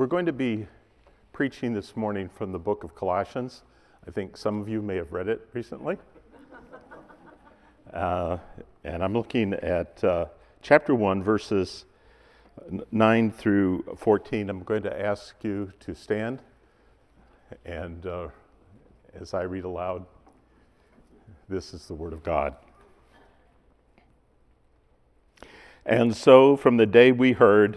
We're going to be preaching this morning from the book of Colossians. I think some of you may have read it recently. Uh, and I'm looking at uh, chapter 1, verses 9 through 14. I'm going to ask you to stand. And uh, as I read aloud, this is the Word of God. And so, from the day we heard,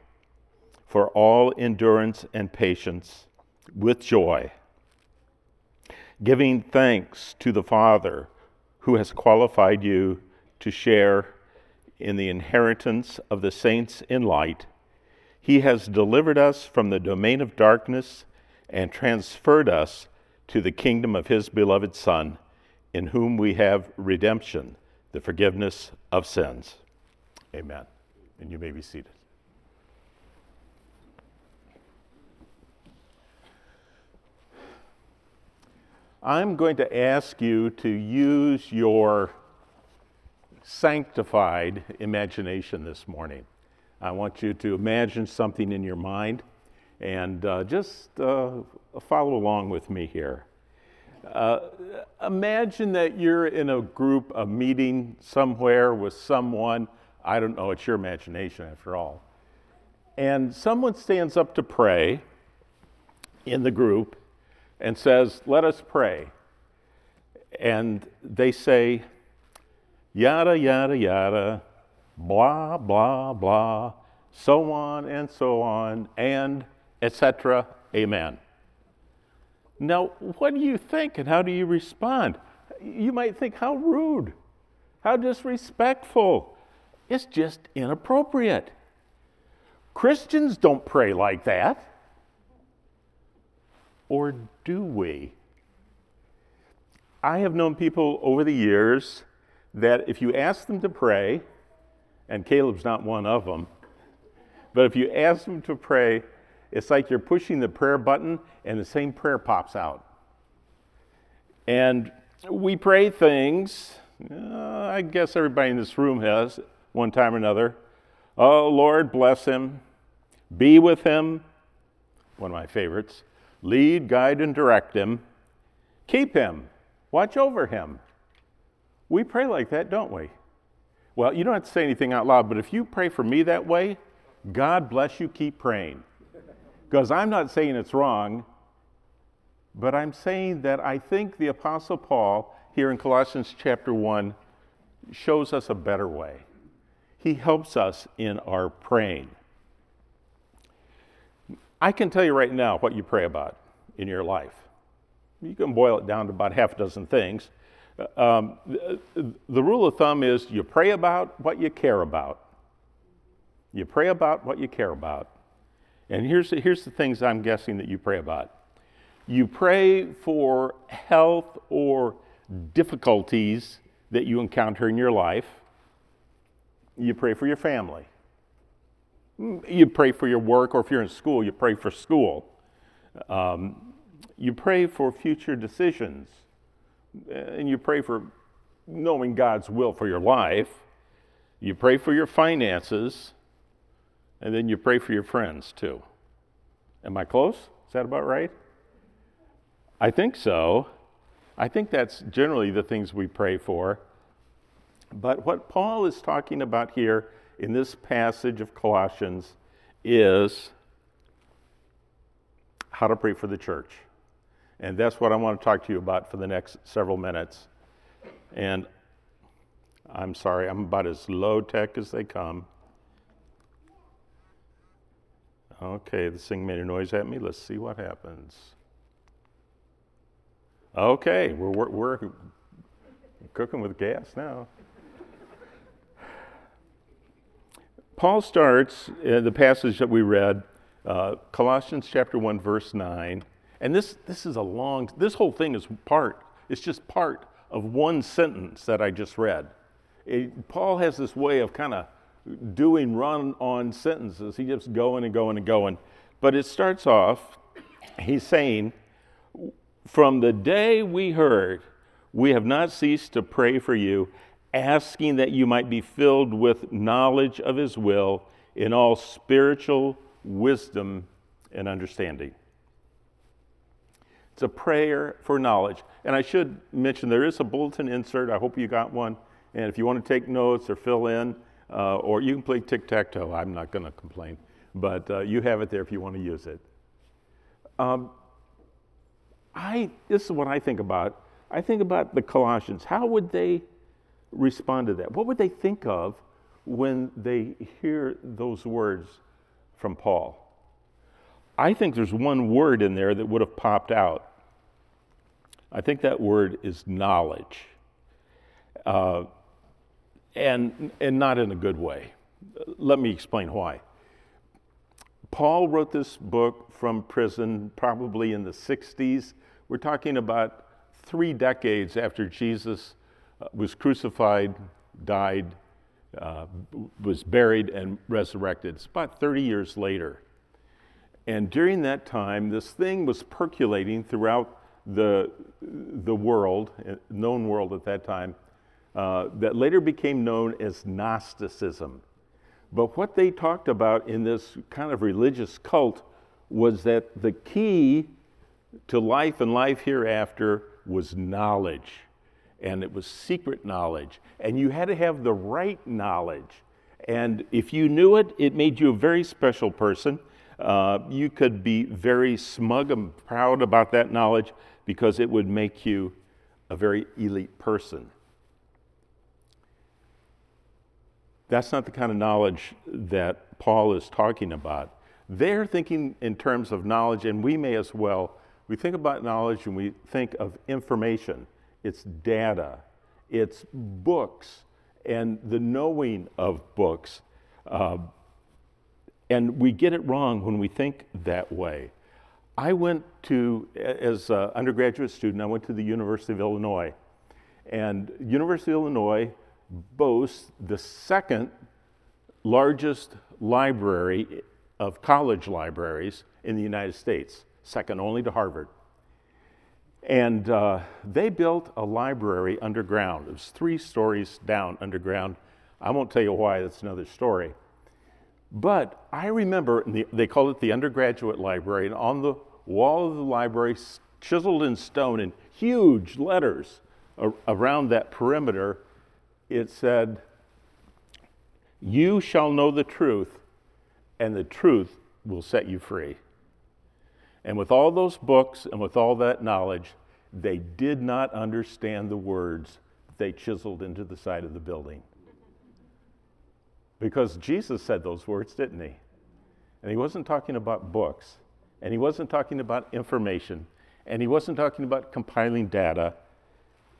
for all endurance and patience with joy, giving thanks to the Father who has qualified you to share in the inheritance of the saints in light. He has delivered us from the domain of darkness and transferred us to the kingdom of His beloved Son, in whom we have redemption, the forgiveness of sins. Amen. And you may be seated. I'm going to ask you to use your sanctified imagination this morning. I want you to imagine something in your mind and uh, just uh, follow along with me here. Uh, imagine that you're in a group, a meeting somewhere with someone. I don't know, it's your imagination after all. And someone stands up to pray in the group, and says, Let us pray. And they say, yada, yada, yada, blah, blah, blah, so on and so on, and etc. Amen. Now, what do you think and how do you respond? You might think, how rude, how disrespectful. It's just inappropriate. Christians don't pray like that. Or do we? I have known people over the years that if you ask them to pray, and Caleb's not one of them, but if you ask them to pray, it's like you're pushing the prayer button and the same prayer pops out. And we pray things, uh, I guess everybody in this room has, one time or another. Oh, Lord, bless him, be with him, one of my favorites lead, guide, and direct him. Keep him. Watch over him. We pray like that, don't we? Well, you don't have to say anything out loud, but if you pray for me that way, God bless you, keep praying. Because I'm not saying it's wrong, but I'm saying that I think the Apostle Paul here in Colossians chapter 1 shows us a better way. He helps us in our praying. I can tell you right now what you pray about in your life. You can boil it down to about half a dozen things. Um, the, the rule of thumb is you pray about what you care about. You pray about what you care about. And here's, here's the things I'm guessing that you pray about. You pray for health or difficulties that you encounter in your life. You pray for your family. You pray for your work, or if you're in school, you pray for school. Um, you pray for future decisions, and you pray for knowing God's will for your life. You pray for your finances, and then you pray for your friends too. Am I close? Is that about right? I think so. I think that's generally the things we pray for. But what Paul is talking about here in this passage of Colossians is how to pray for the church. And that's what I want to talk to you about for the next several minutes. And I'm sorry, I'm about as low tech as they come. Okay, this thing made a noise at me. Let's see what happens. Okay, we're, we're, we're cooking with gas now. Paul starts uh, the passage that we read Uh, Colossians chapter 1, verse 9. And this, this is a long, this whole thing is part, it's just part of one sentence that I just read. It, Paul has this way of kind of doing run on sentences. He just going and going and going. But it starts off, he's saying, From the day we heard, we have not ceased to pray for you, asking that you might be filled with knowledge of his will in all spiritual wisdom and understanding. It's a prayer for knowledge. And I should mention there is a bulletin insert. I hope you got one. And if you want to take notes or fill in, uh, or you can play tic tac toe, I'm not going to complain. But uh, you have it there if you want to use it. Um, I, this is what I think about. I think about the Colossians. How would they respond to that? What would they think of when they hear those words from Paul? I think there's one word in there that would have popped out. I think that word is knowledge. Uh, and, and not in a good way. Let me explain why. Paul wrote this book from prison probably in the 60s. We're talking about three decades after Jesus was crucified, died, uh, was buried, and resurrected. It's about 30 years later. And during that time, this thing was percolating throughout the, the world, uh, known world at that time, uh, that later became known as Gnosticism. But what they talked about in this kind of religious cult was that the key to life and life hereafter was knowledge. And it was secret knowledge. And you had to have the right knowledge. And if you knew it, it made you a very special person. Uh, you could be very smug and proud about that knowledge because it would make you a very elite person. That's not the kind of knowledge that Paul is talking about. They're thinking in terms of knowledge, and we may as well. We think about knowledge and we think of information, it's data, it's books, and the knowing of books. Uh, and we get it wrong when we think that way. I went to, as an undergraduate student, I went to the University of Illinois. And University of Illinois boasts the second largest library of college libraries in the United States, second only to Harvard. And uh, they built a library underground. It was three stories down underground. I won't tell you why, that's another story. But I remember, the, they called it the undergraduate library, and on the wall of the library, chiseled in stone in huge letters around that perimeter, it said, You shall know the truth, and the truth will set you free. And with all those books and with all that knowledge, they did not understand the words they chiseled into the side of the building. Because Jesus said those words, didn't he? And he wasn't talking about books, and he wasn't talking about information, and he wasn't talking about compiling data.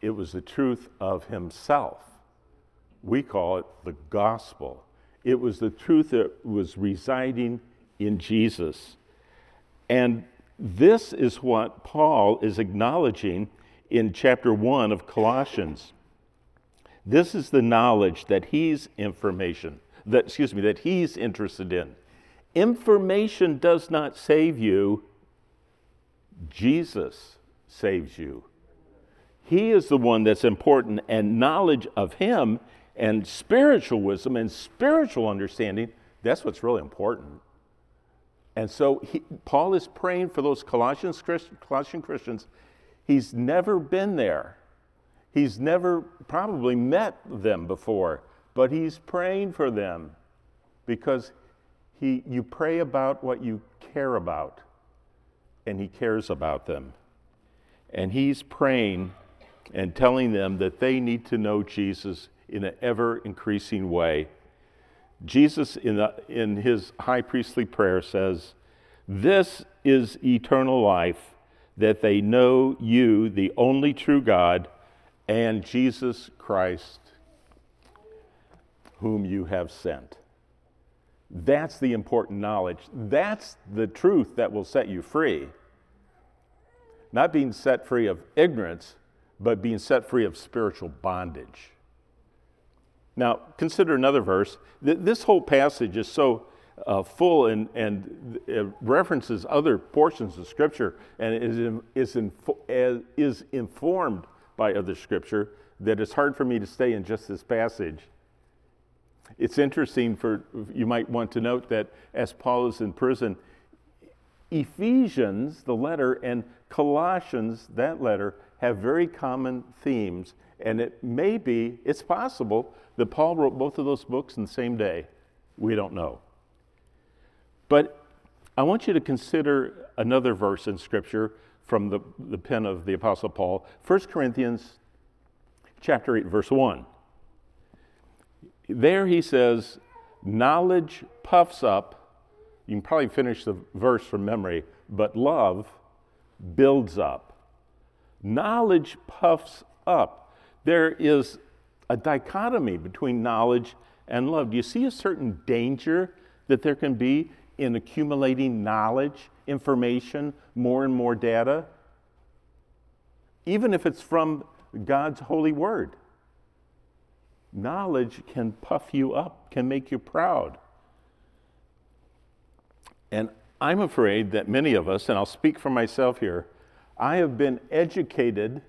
It was the truth of himself. We call it the gospel. It was the truth that was residing in Jesus. And this is what Paul is acknowledging in chapter 1 of Colossians. This is the knowledge that he's information, that excuse me, that he's interested in. Information does not save you. Jesus saves you. He is the one that's important, and knowledge of him and spiritual wisdom and spiritual understanding, that's what's really important. And so he, Paul is praying for those Colossians, Colossian Christians. He's never been there. He's never probably met them before, but he's praying for them because he, you pray about what you care about, and he cares about them. And he's praying and telling them that they need to know Jesus in an ever increasing way. Jesus, in, the, in his high priestly prayer, says, This is eternal life, that they know you, the only true God, and Jesus Christ, whom you have sent. That's the important knowledge. That's the truth that will set you free. Not being set free of ignorance, but being set free of spiritual bondage. Now, consider another verse. This whole passage is so uh, full and, and references other portions of Scripture and is, in, is, in, is informed by other Scripture that it's hard for me to stay in just this passage. It's interesting for you might want to note that as Paul is in prison, Ephesians, the letter, and Colossians, that letter, have very common themes. And it may be, it's possible, that Paul wrote both of those books in the same day. We don't know. But I want you to consider another verse in Scripture from the, the pen of the Apostle Paul, 1 Corinthians chapter 8, verse 1. There he says, Knowledge puffs up. You can probably finish the verse from memory, but love builds up. Knowledge puffs up. There is a dichotomy between knowledge and love. Do you see a certain danger that there can be in accumulating knowledge, information, more and more data, even if it's from God's holy word. Knowledge can puff you up, can make you proud. And I'm afraid that many of us, and I'll speak for myself here, I have been educated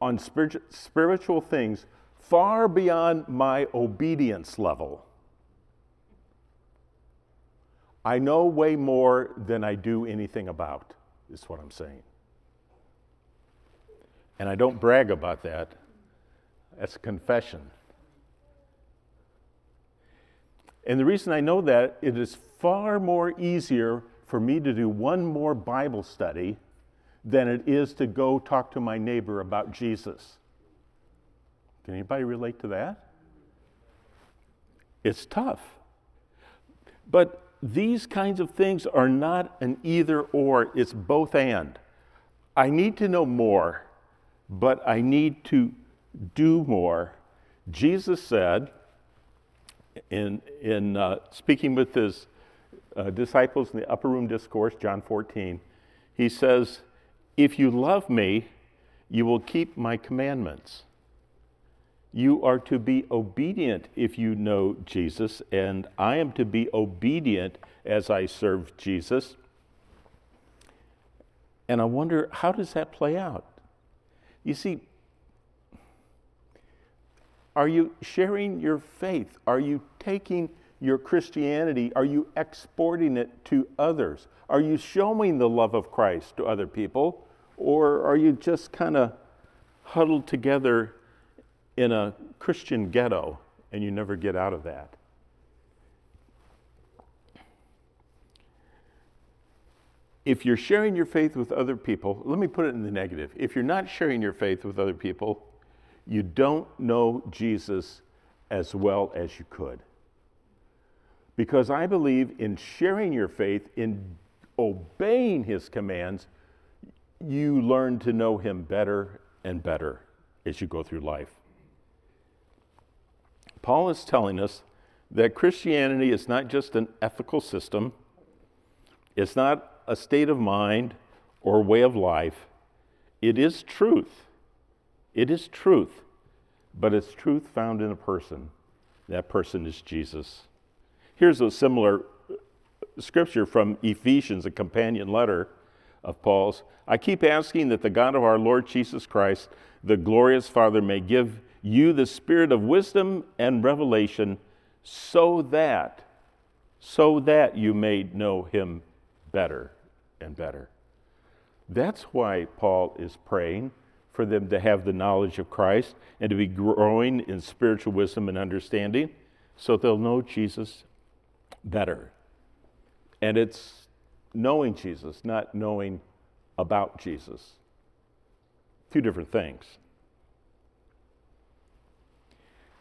on spiritual things far beyond my obedience level. I know way more than I do anything about, is what I'm saying. And I don't brag about that. That's a confession. And the reason I know that, it is far more easier for me to do one more Bible study than it is to go talk to my neighbor about Jesus. Can anybody relate to that? It's tough. But these kinds of things are not an either or, it's both and. I need to know more, but I need to do more. Jesus said, in, in uh, speaking with his uh, disciples in the upper room discourse, John 14, he says, If you love me, you will keep my commandments. You are to be obedient if you know Jesus, and I am to be obedient as I serve Jesus. And I wonder, how does that play out? You see, are you sharing your faith? Are you taking your Christianity? Are you exporting it to others? Are you showing the love of Christ to other people? Or are you just kind of huddled together in a Christian ghetto and you never get out of that. If you're sharing your faith with other people, let me put it in the negative. If you're not sharing your faith with other people, you don't know Jesus as well as you could. Because I believe in sharing your faith, in obeying his commands, you learn to know him better and better as you go through life. Paul is telling us that Christianity is not just an ethical system, it's not a state of mind or way of life. It is truth. It is truth, but it's truth found in a person. That person is Jesus. Here's a similar scripture from Ephesians, a companion letter of Paul's. I keep asking that the God of our Lord Jesus Christ, the glorious Father, may give you the spirit of wisdom and revelation so that so that you may know him better and better. That's why Paul is praying for them to have the knowledge of Christ and to be growing in spiritual wisdom and understanding so they'll know Jesus better. And it's knowing Jesus, not knowing about Jesus. Two different things.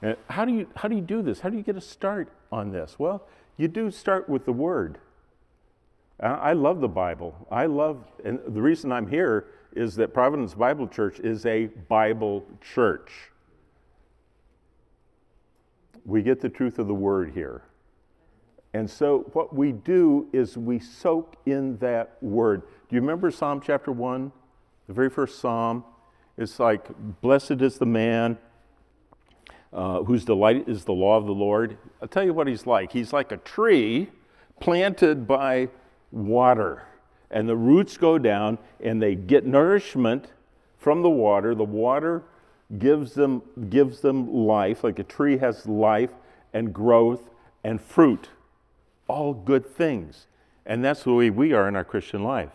And how do you how do you do this? How do you get a start on this? Well, you do start with the Word. I love the Bible. I love, and the reason I'm here is that Providence Bible Church is a Bible church. We get the truth of the Word here. And so what we do is we soak in that word. Do you remember Psalm chapter 1? The very first psalm. It's like, Blessed is the man uh, whose delight is the law of the Lord. I'll tell you what he's like. He's like a tree planted by water, and the roots go down and they get nourishment from the water. The water gives them, gives them life, like a tree has life and growth and fruit, all good things. And that's the way we are in our Christian life.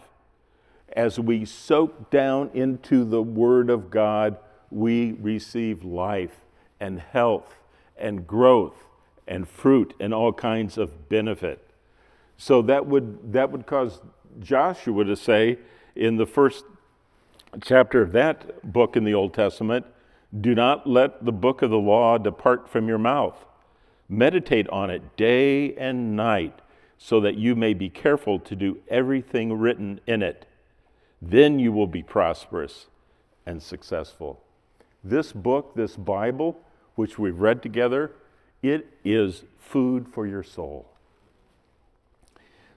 As we soak down into the Word of God, we receive life and health and growth and fruit and all kinds of benefit. So that would, that would cause Joshua to say in the first chapter of that book in the Old Testament do not let the book of the law depart from your mouth. Meditate on it day and night so that you may be careful to do everything written in it. Then you will be prosperous and successful. This book, this Bible, which we've read together, it is food for your soul.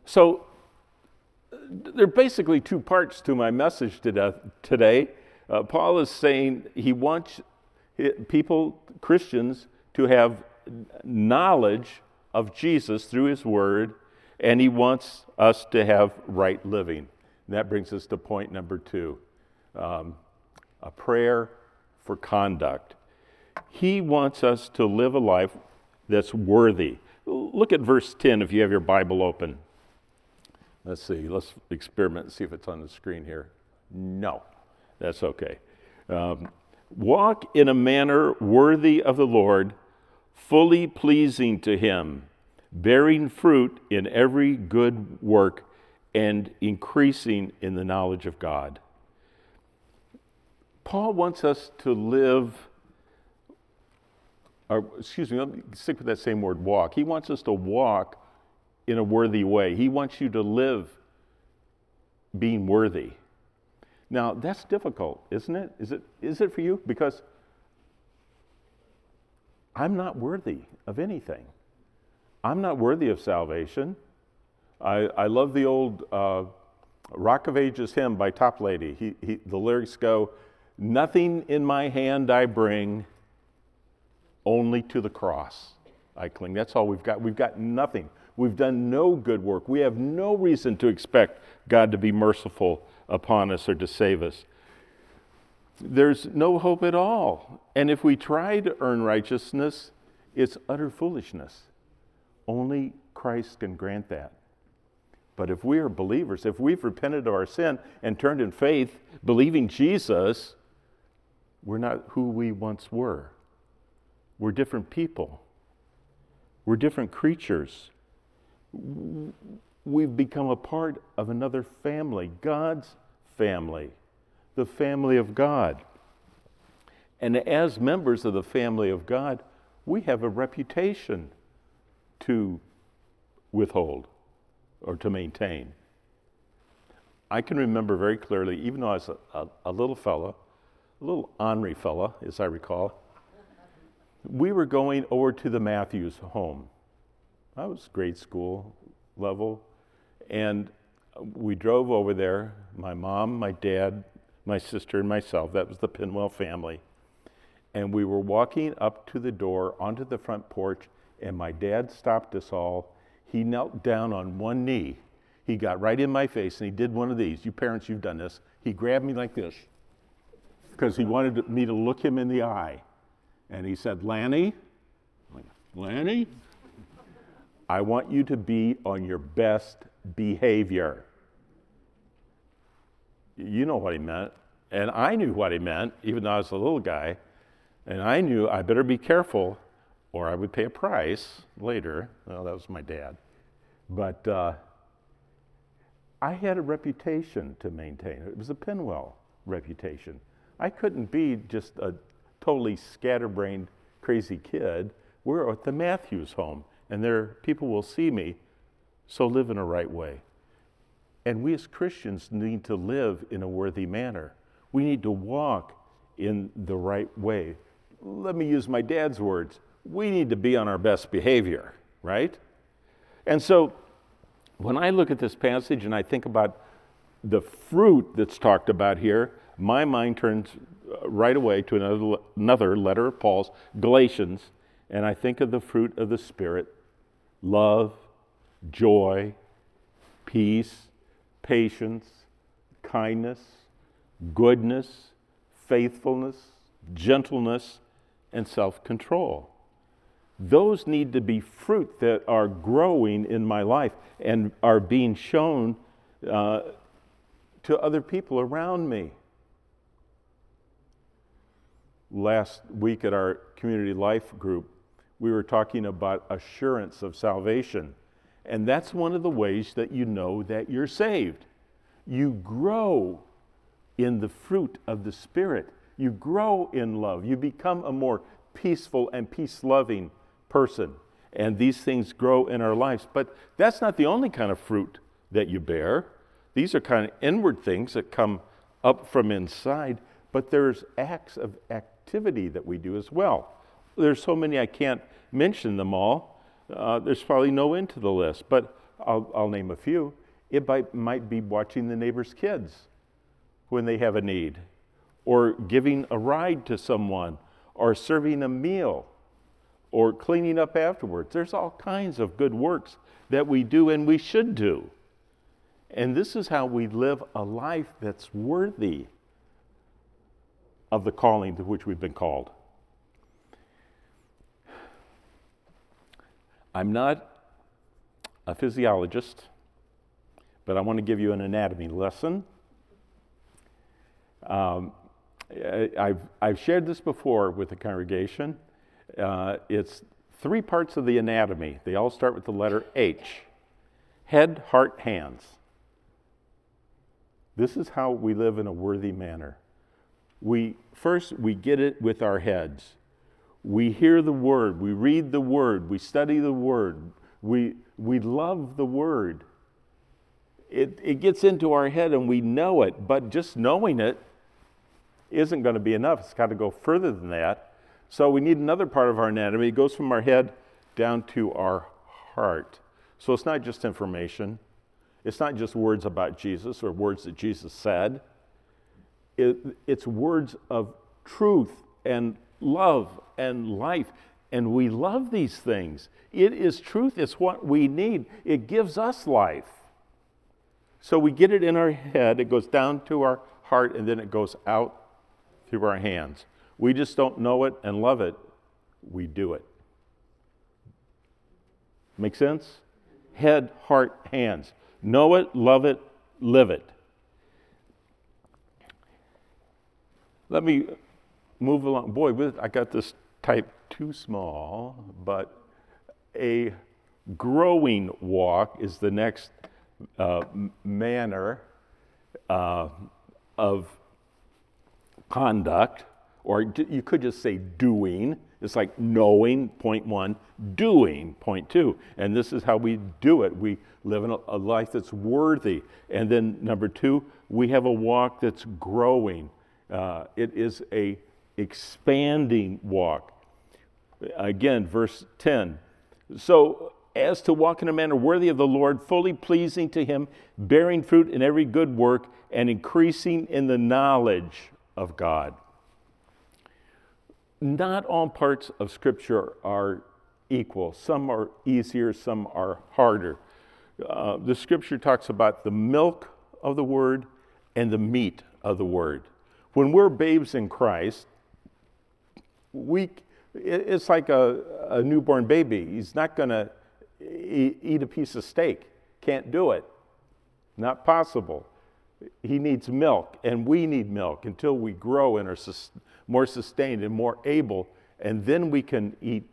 So, there are basically two parts to my message today. Uh, Paul is saying he wants people, Christians, to have knowledge of Jesus through his word, and he wants us to have right living. And that brings us to point number two um, a prayer for conduct. He wants us to live a life that's worthy. Look at verse 10 if you have your Bible open. Let's see, let's experiment and see if it's on the screen here. No, that's okay. Um, Walk in a manner worthy of the Lord, fully pleasing to Him, bearing fruit in every good work, and increasing in the knowledge of God. Paul wants us to live, or excuse me, let me stick with that same word, walk. He wants us to walk in a worthy way. He wants you to live being worthy. Now, that's difficult, isn't it? Is it, is it for you? Because I'm not worthy of anything. I'm not worthy of salvation. I, I love the old uh, Rock of Ages hymn by Toplady. He, he, the lyrics go, Nothing in my hand I bring, only to the cross I cling. That's all we've got. We've got nothing. We've done no good work. We have no reason to expect God to be merciful upon us or to save us. There's no hope at all. And if we try to earn righteousness, it's utter foolishness. Only Christ can grant that. But if we are believers, if we've repented of our sin and turned in faith, believing Jesus, we're not who we once were. We're different people. We're different creatures we've become a part of another family, God's family, the family of God. And as members of the family of God, we have a reputation to withhold or to maintain. I can remember very clearly, even though I was a, a, a little fella, a little ornery fella, as I recall, we were going over to the Matthews home. I was grade school level, and we drove over there, my mom, my dad, my sister, and myself. That was the Penwell family. And we were walking up to the door onto the front porch, and my dad stopped us all. He knelt down on one knee. He got right in my face and he did one of these. You parents, you've done this. He grabbed me like this because he wanted me to look him in the eye. And he said, Lanny, Lanny, I want you to be on your best behavior. You know what he meant. And I knew what he meant, even though I was a little guy. And I knew I better be careful or I would pay a price later. Well, that was my dad. But uh, I had a reputation to maintain. It was a Penwell reputation. I couldn't be just a totally scatterbrained, crazy kid. We're at the Matthews home, and there people will see me so live in a right way. And we as Christians need to live in a worthy manner. We need to walk in the right way. Let me use my dad's words. We need to be on our best behavior, right? And so when I look at this passage and I think about the fruit that's talked about here, my mind turns uh, right away to another, another letter of Paul's, Galatians, and I think of the fruit of the Spirit love, joy, peace, patience, kindness, goodness, faithfulness, gentleness, and self control. Those need to be fruit that are growing in my life and are being shown uh, to other people around me. Last week at our community life group, we were talking about assurance of salvation. And that's one of the ways that you know that you're saved. You grow in the fruit of the Spirit. You grow in love. You become a more peaceful and peace loving person. And these things grow in our lives. But that's not the only kind of fruit that you bear. These are kind of inward things that come up from inside, but there's acts of activity that we do as well. There's so many I can't mention them all. Uh, there's probably no end to the list, but I'll, I'll name a few. It might, might be watching the neighbor's kids when they have a need, or giving a ride to someone, or serving a meal, or cleaning up afterwards. There's all kinds of good works that we do and we should do. And this is how we live a life that's worthy of the calling to which we've been called. I'm not a physiologist, but I want to give you an anatomy lesson. Um, I've, I've shared this before with the congregation. Uh, it's three parts of the anatomy. They all start with the letter H head, heart, hands. This is how we live in a worthy manner. We first we get it with our heads. We hear the word, we read the word, we study the word, we, we love the word. It, it gets into our head and we know it, but just knowing it isn't going to be enough. It's got to go further than that. So we need another part of our anatomy. It goes from our head down to our heart. So it's not just information, it's not just words about Jesus or words that Jesus said. It, it's words of truth and love and life. And we love these things. It is truth, it's what we need. It gives us life. So we get it in our head, it goes down to our heart, and then it goes out through our hands. We just don't know it and love it, we do it. Make sense? Head, heart, hands. Know it, love it, live it. Let me move along. Boy, I got this type too small, but a growing walk is the next uh, manner uh, of conduct, or you could just say doing. It's like knowing, point one, doing, point two. And this is how we do it. We live in a, a life that's worthy. And then, number two, we have a walk that's growing. Uh, it is a expanding walk. Again, verse 10. So, as to walk in a manner worthy of the Lord, fully pleasing to Him, bearing fruit in every good work, and increasing in the knowledge of God. Not all parts of Scripture are equal. Some are easier, some are harder. Uh, the Scripture talks about the milk of the Word and the meat of the Word. When we're babes in Christ, we, it's like a, a newborn baby. He's not going to eat a piece of steak. Can't do it. Not possible he needs milk, and we need milk until we grow and are sus- more sustained and more able, and then we can eat,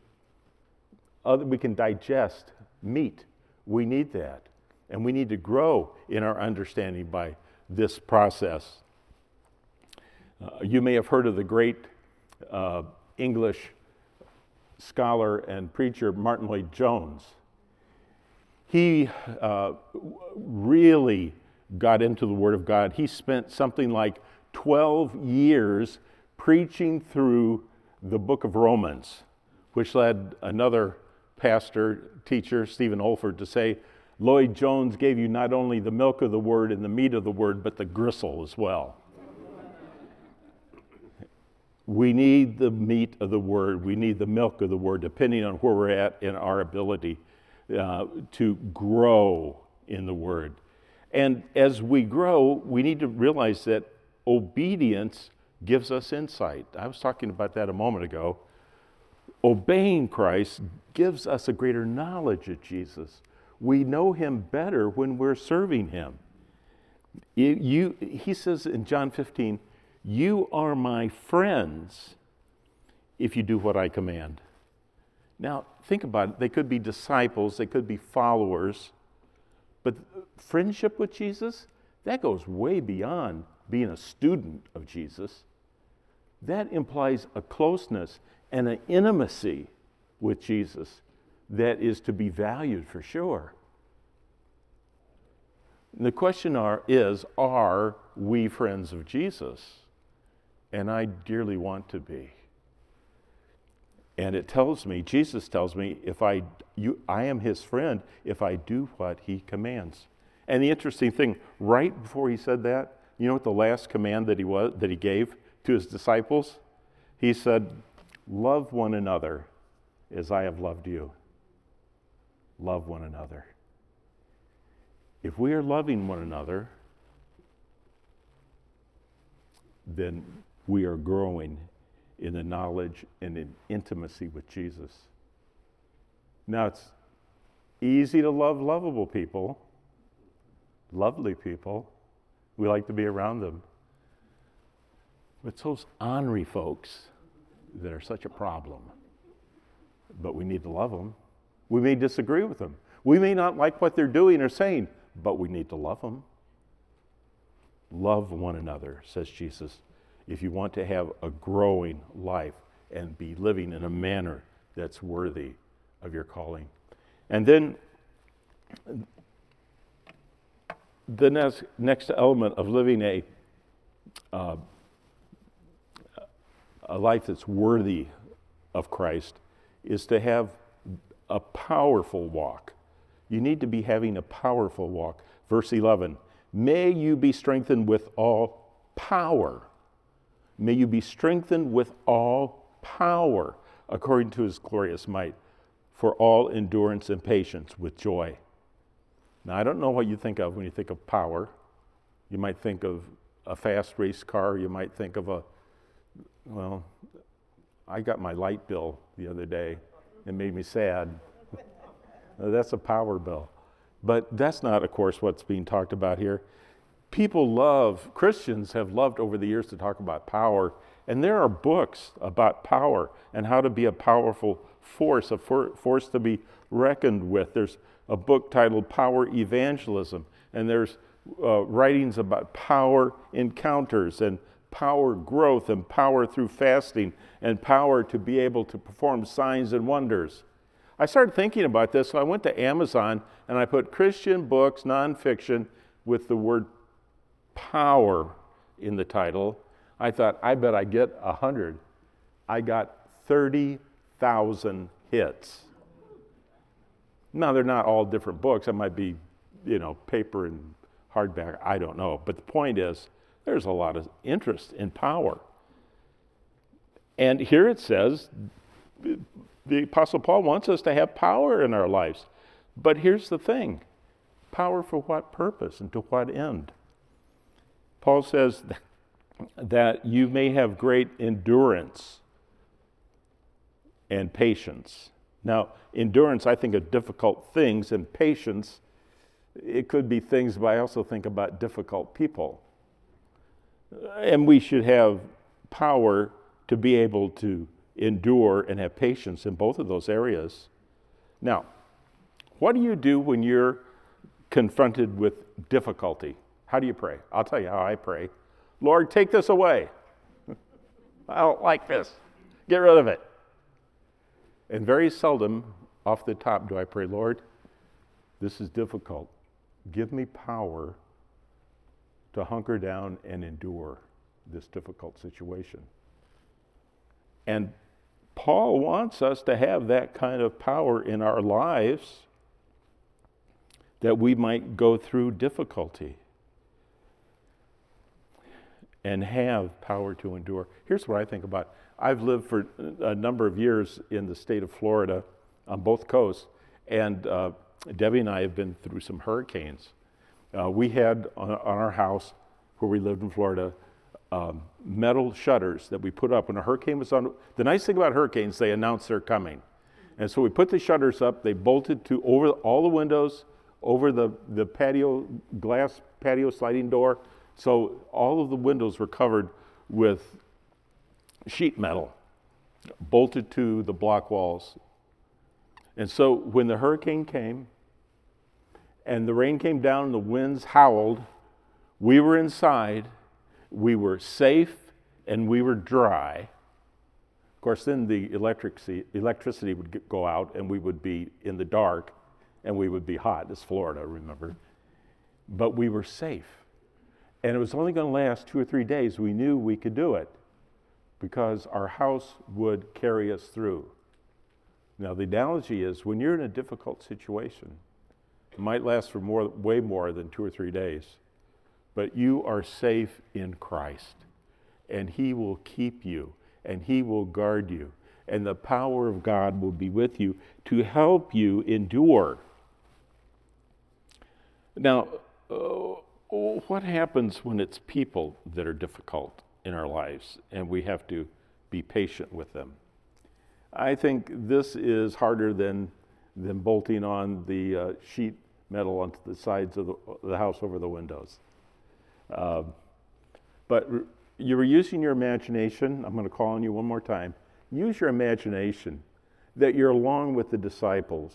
other, we can digest meat. We need that. And we need to grow in our understanding by this process. Uh, you may have heard of the great uh, English scholar and preacher Martyn Lloyd-Jones. He uh, really got into the Word of God. He spent something like 12 years preaching through the book of Romans, which led another pastor, teacher, Stephen Olford, to say, Lloyd Jones gave you not only the milk of the word and the meat of the word, but the gristle as well. We need the meat of the word, we need the milk of the word, depending on where we're at in our ability uh, to grow in the word. And as we grow, we need to realize that obedience gives us insight. I was talking about that a moment ago. Obeying Christ gives us a greater knowledge of Jesus. We know him better when we're serving him. You, you, he says in John 15, You are my friends if you do what I command. Now, think about it. They could be disciples, they could be followers, but friendship with Jesus, that goes way beyond being a student of Jesus. That implies a closeness and an intimacy with Jesus that is to be valued for sure. the question are, is Are we friends of Jesus? And I dearly want to be. And it tells me, Jesus tells me, if I, you, I am his friend if I do what he commands. And the interesting thing, right before he said that, you know what the last command that he, was, that he gave to his disciples? He said, Love one another as I have loved you. Love one another. If we are loving one another, then we are growing in the knowledge and in intimacy with Jesus. Now, it's easy to love lovable people, lovely people. We like to be around them. But it's those ornery folks that are such a problem. But we need to love them. We may disagree with them. We may not like what they're doing or saying, but we need to love them. Love one another, says Jesus if you want to have a growing life and be living in a manner that's worthy of your calling. And then the next, next element of living a, uh, a life that's worthy of Christ is to have a powerful walk. You need to be having a powerful walk. Verse 11 May you be strengthened with all power May you be strengthened with all power according to his glorious might for all endurance and patience with joy. Now, I don't know what you think of when you think of power. You might think of a fast race car. You might think of a, well, I got my light bill the other day. It made me sad. that's a power bill. But that's not, of course, what's being talked about here people love, Christians have loved over the years to talk about power, and there are books about power and how to be a powerful force, a for, force to be reckoned with. There's a book titled Power Evangelism, and there's uh, writings about power encounters and power growth and power through fasting and power to be able to perform signs and wonders. I started thinking about this, so I went to Amazon and I put Christian books, nonfiction, with the word power in the title. I thought, I bet I get 100. I got 30,000 hits. Now, they're not all different books. It might be, you know, paper and hardback. I don't know. But the point is, there's a lot of interest in power. And here it says the Apostle Paul wants us to have power in our lives. But here's the thing power for what purpose and to what end? Paul says that you may have great endurance and patience. Now, endurance, I think of difficult things, and patience, it could be things, but I also think about difficult people. And we should have power to be able to endure and have patience in both of those areas. Now, what do you do when you're confronted with difficulty? How do you pray? I'll tell you how I pray. Lord, take this away. I don't like this. Get rid of it. And very seldom off the top do I pray, Lord, this is difficult. Give me power to hunker down and endure this difficult situation. And Paul wants us to have that kind of power in our lives that we might go through difficulty and have power to endure. Here's what I think about I've lived for a number of years in the state of Florida on both coasts, and uh, Debbie and I have been through some hurricanes. Uh, we had on, on, our house where we lived in Florida um, metal shutters that we put up when a hurricane was on. The nice thing about hurricanes, they announce they're coming. And so we put the shutters up, they bolted to over all the windows, over the, the patio, glass patio sliding door. So all of the windows were covered with sheet metal, bolted to the block walls. And so when the hurricane came and the rain came down and the winds howled, we were inside, we were safe, and we were dry. Of course, then the electricity, would go out and we would be in the dark and we would be hot. It's Florida, remember? But we were safe. And it was only going to last two or three days. We knew we could do it because our house would carry us through. Now, the analogy is when you're in a difficult situation, it might last for more, way more than two or three days, but you are safe in Christ, and He will keep you, and He will guard you, and the power of God will be with you to help you endure. Now, uh, what happens when it's people that are difficult in our lives and we have to be patient with them? I think this is harder than, than bolting on the uh, sheet metal onto the sides of the, the house over the windows. Uh, but you were using your imagination. I'm going to call on you one more time. Use your imagination that you're along with the disciples.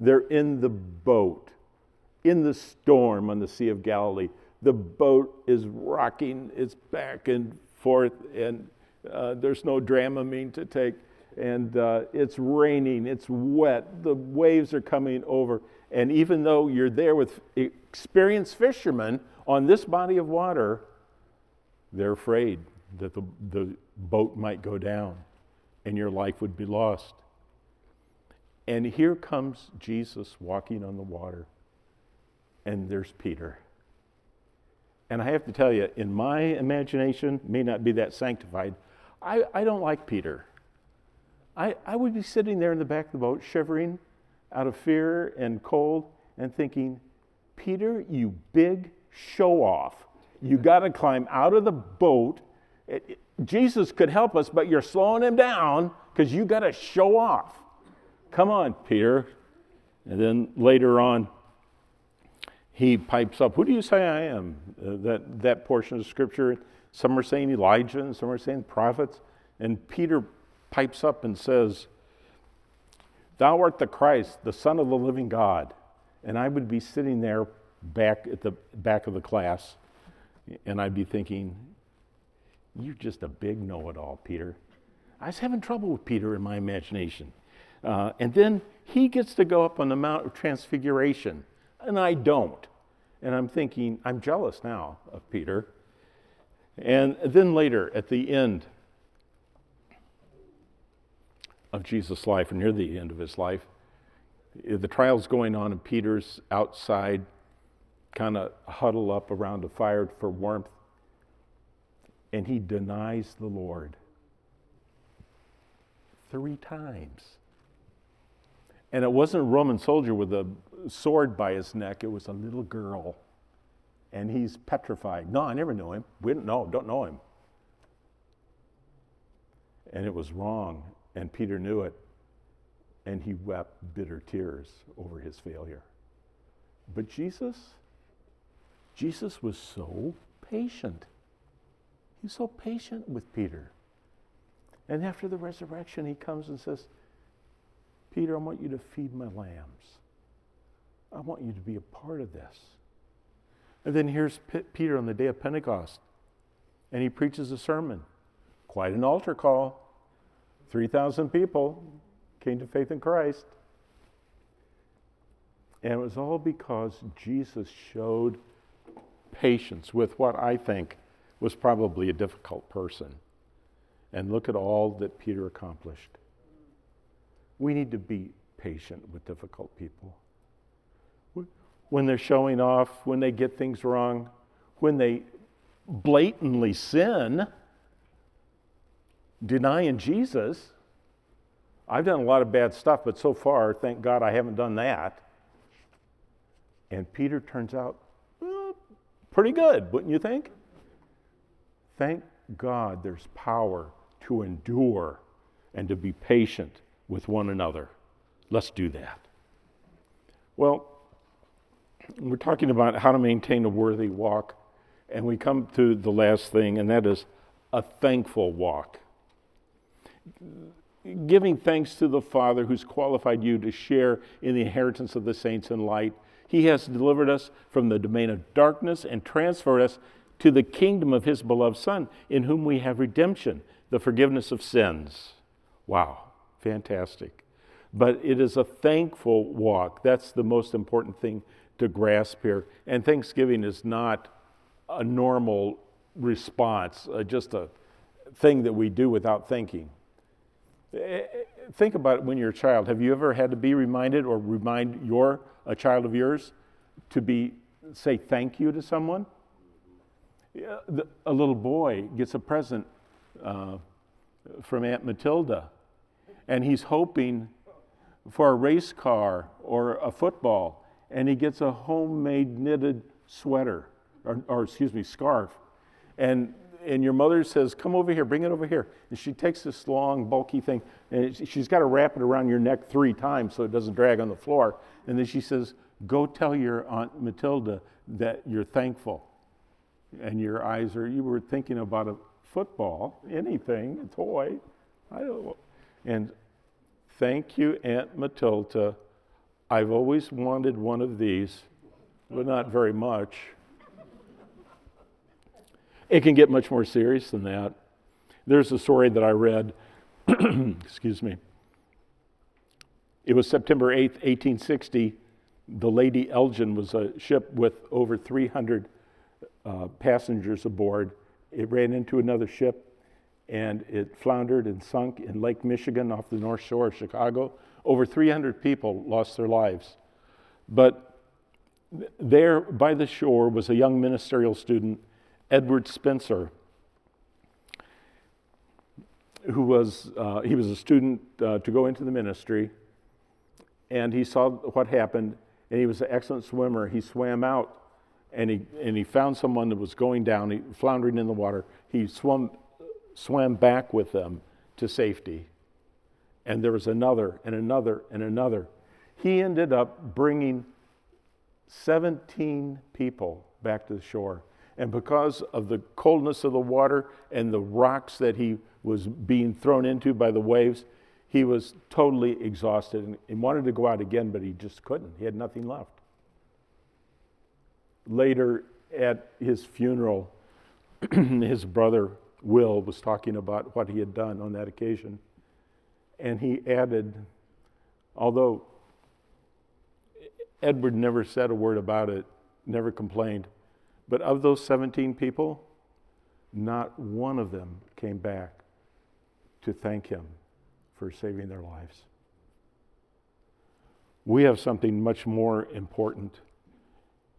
They're in the boat, in the storm on the Sea of Galilee. The boat is rocking its back and forth, and uh, there's no dramamine to take and uh, it's raining, it's wet, the waves are coming over. And even though you're there with experienced fishermen on this body of water, they're afraid that the, the boat might go down and your life would be lost. And here comes Jesus walking on the water, and there's Peter. And I have to tell you, in my imagination, may not be that sanctified, I, I don't like Peter. I, I would be sitting there in the back of the boat, shivering out of fear and cold, and thinking, Peter, you big show off. You got to climb out of the boat. It, it, Jesus could help us, but you're slowing him down because you got to show off. Come on, Peter. And then later on, he pipes up, Who do you say I am? Uh, that, that portion of scripture. Some are saying Elijah, and some are saying prophets. And Peter pipes up and says, Thou art the Christ, the Son of the living God. And I would be sitting there back at the back of the class, and I'd be thinking, You're just a big know it all, Peter. I was having trouble with Peter in my imagination. Uh, and then he gets to go up on the Mount of Transfiguration, and I don't. And I'm thinking, I'm jealous now of Peter. And then later, at the end, of Jesus' life, or near the end of his life. The trial's going on, and Peter's outside, kind of huddled up around a fire for warmth, and he denies the Lord three times. And it wasn't a Roman soldier with a sword by his neck, it was a little girl. And he's petrified. No, I never knew him. We don't know, don't know him. And it was wrong. And Peter knew it, and he wept bitter tears over his failure. But Jesus, Jesus was so patient. He's so patient with Peter. And after the resurrection, he comes and says, Peter, I want you to feed my lambs. I want you to be a part of this. And then here's P- Peter on the day of Pentecost, and he preaches a sermon. Quite an altar call. 3,000 people came to faith in Christ. And it was all because Jesus showed patience with what I think was probably a difficult person. And look at all that Peter accomplished. We need to be patient with difficult people. When they're showing off, when they get things wrong, when they blatantly sin, denying Jesus. I've done a lot of bad stuff, but so far, thank God I haven't done that. And Peter turns out pretty good, wouldn't you think? Thank God there's power to endure and to be patient with one another. Let's do that. Well, we're talking about how to maintain a worthy walk, and we come to the last thing, and that is a thankful walk. Giving thanks to the Father who's qualified you to share in the inheritance of the saints in light. He has delivered us from the domain of darkness and transferred us to the kingdom of His beloved Son, in whom we have redemption, the forgiveness of sins. Wow, fantastic. But it is a thankful walk. That's the most important thing to grasp here. And Thanksgiving is not a normal response, uh, just a thing that we do without thinking. Eh, think about it when you're a child. Have you ever had to be reminded or remind your a child of yours to be say thank you to someone? a little boy gets a present uh, from Aunt Matilda, and he's hoping for a race car or a football, and he gets a homemade knitted sweater, or, or excuse me, scarf. And, and your mother says, Come over here, bring it over here. And she takes this long, bulky thing, and she's got to wrap it around your neck three times so it doesn't drag on the floor. And then she says, Go tell your Aunt Matilda that you're thankful and your eyes are, you were thinking about a football, anything, a toy. I don't. And thank you, Aunt Matilda. I've always wanted one of these, but not very much. It can get much more serious than that. There's a story that I read, excuse me. It was September 8th, 1860. The Lady Elgin was a ship with over 300 uh, passengers aboard. It ran into another ship and it floundered and sunk in Lake Michigan off the north shore of Chicago. Over 300 people lost their lives. But there by the shore was a young ministerial student, Edward Spencer, who was, uh, he was a student uh, to go into the ministry. And he saw what happened, and he was an excellent swimmer. He swam out and he, and he found someone that was going down, he, floundering in the water. He swam, swam back with them to safety. And there was another and another and another. He ended up bringing 17 people back to the shore. And because of the coldness of the water and the rocks that he was being thrown into by the waves, he was totally exhausted and, he wanted to go out again, but he just couldn't. He had nothing left later at his funeral, his brother Will was talking about what he had done on that occasion. And he added, although Edward never said a word about it, never complained, but of those 17 people, not one of them came back to thank him for saving their lives. We have something much more important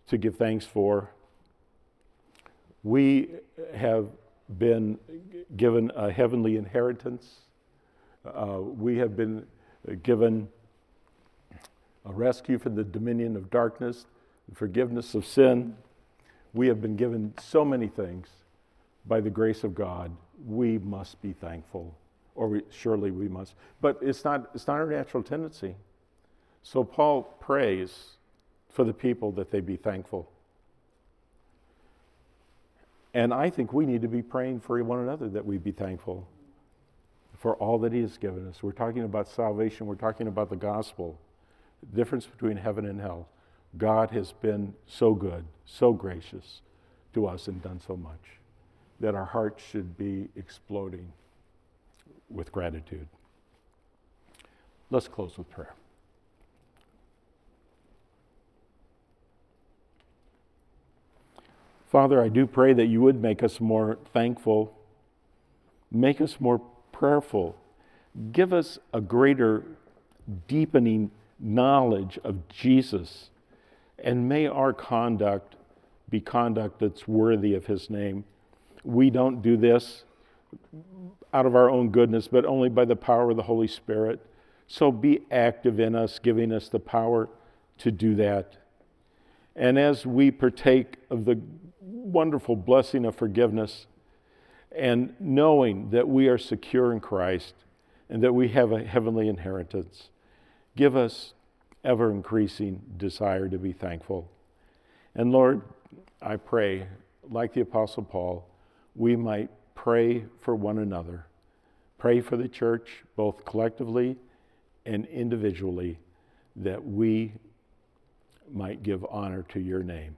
to give thanks for. We have been given a heavenly inheritance. Uh, we have been given a rescue from the dominion of darkness, forgiveness of sin. We have been given so many things by the grace of God. We must be thankful, or we, surely we must. But it's not, it's not our natural tendency. So Paul prays for the people that they be thankful. And I think we need to be praying for one another that we be thankful for all that He has given us. We're talking about salvation, we're talking about the gospel, the difference between heaven and hell. God has been so good, so gracious to us, and done so much that our hearts should be exploding with gratitude. Let's close with prayer. Father, I do pray that you would make us more thankful, make us more prayerful, give us a greater deepening knowledge of Jesus. And may our conduct be conduct that's worthy of his name. We don't do this out of our own goodness, but only by the power of the Holy Spirit. So be active in us, giving us the power to do that. And as we partake of the wonderful blessing of forgiveness and knowing that we are secure in Christ and that we have a heavenly inheritance, give us ever increasing desire to be thankful. And Lord, I pray, like the Apostle Paul, we might pray for one another. Pray for the church, both collectively and individually, that we might give honor to your name.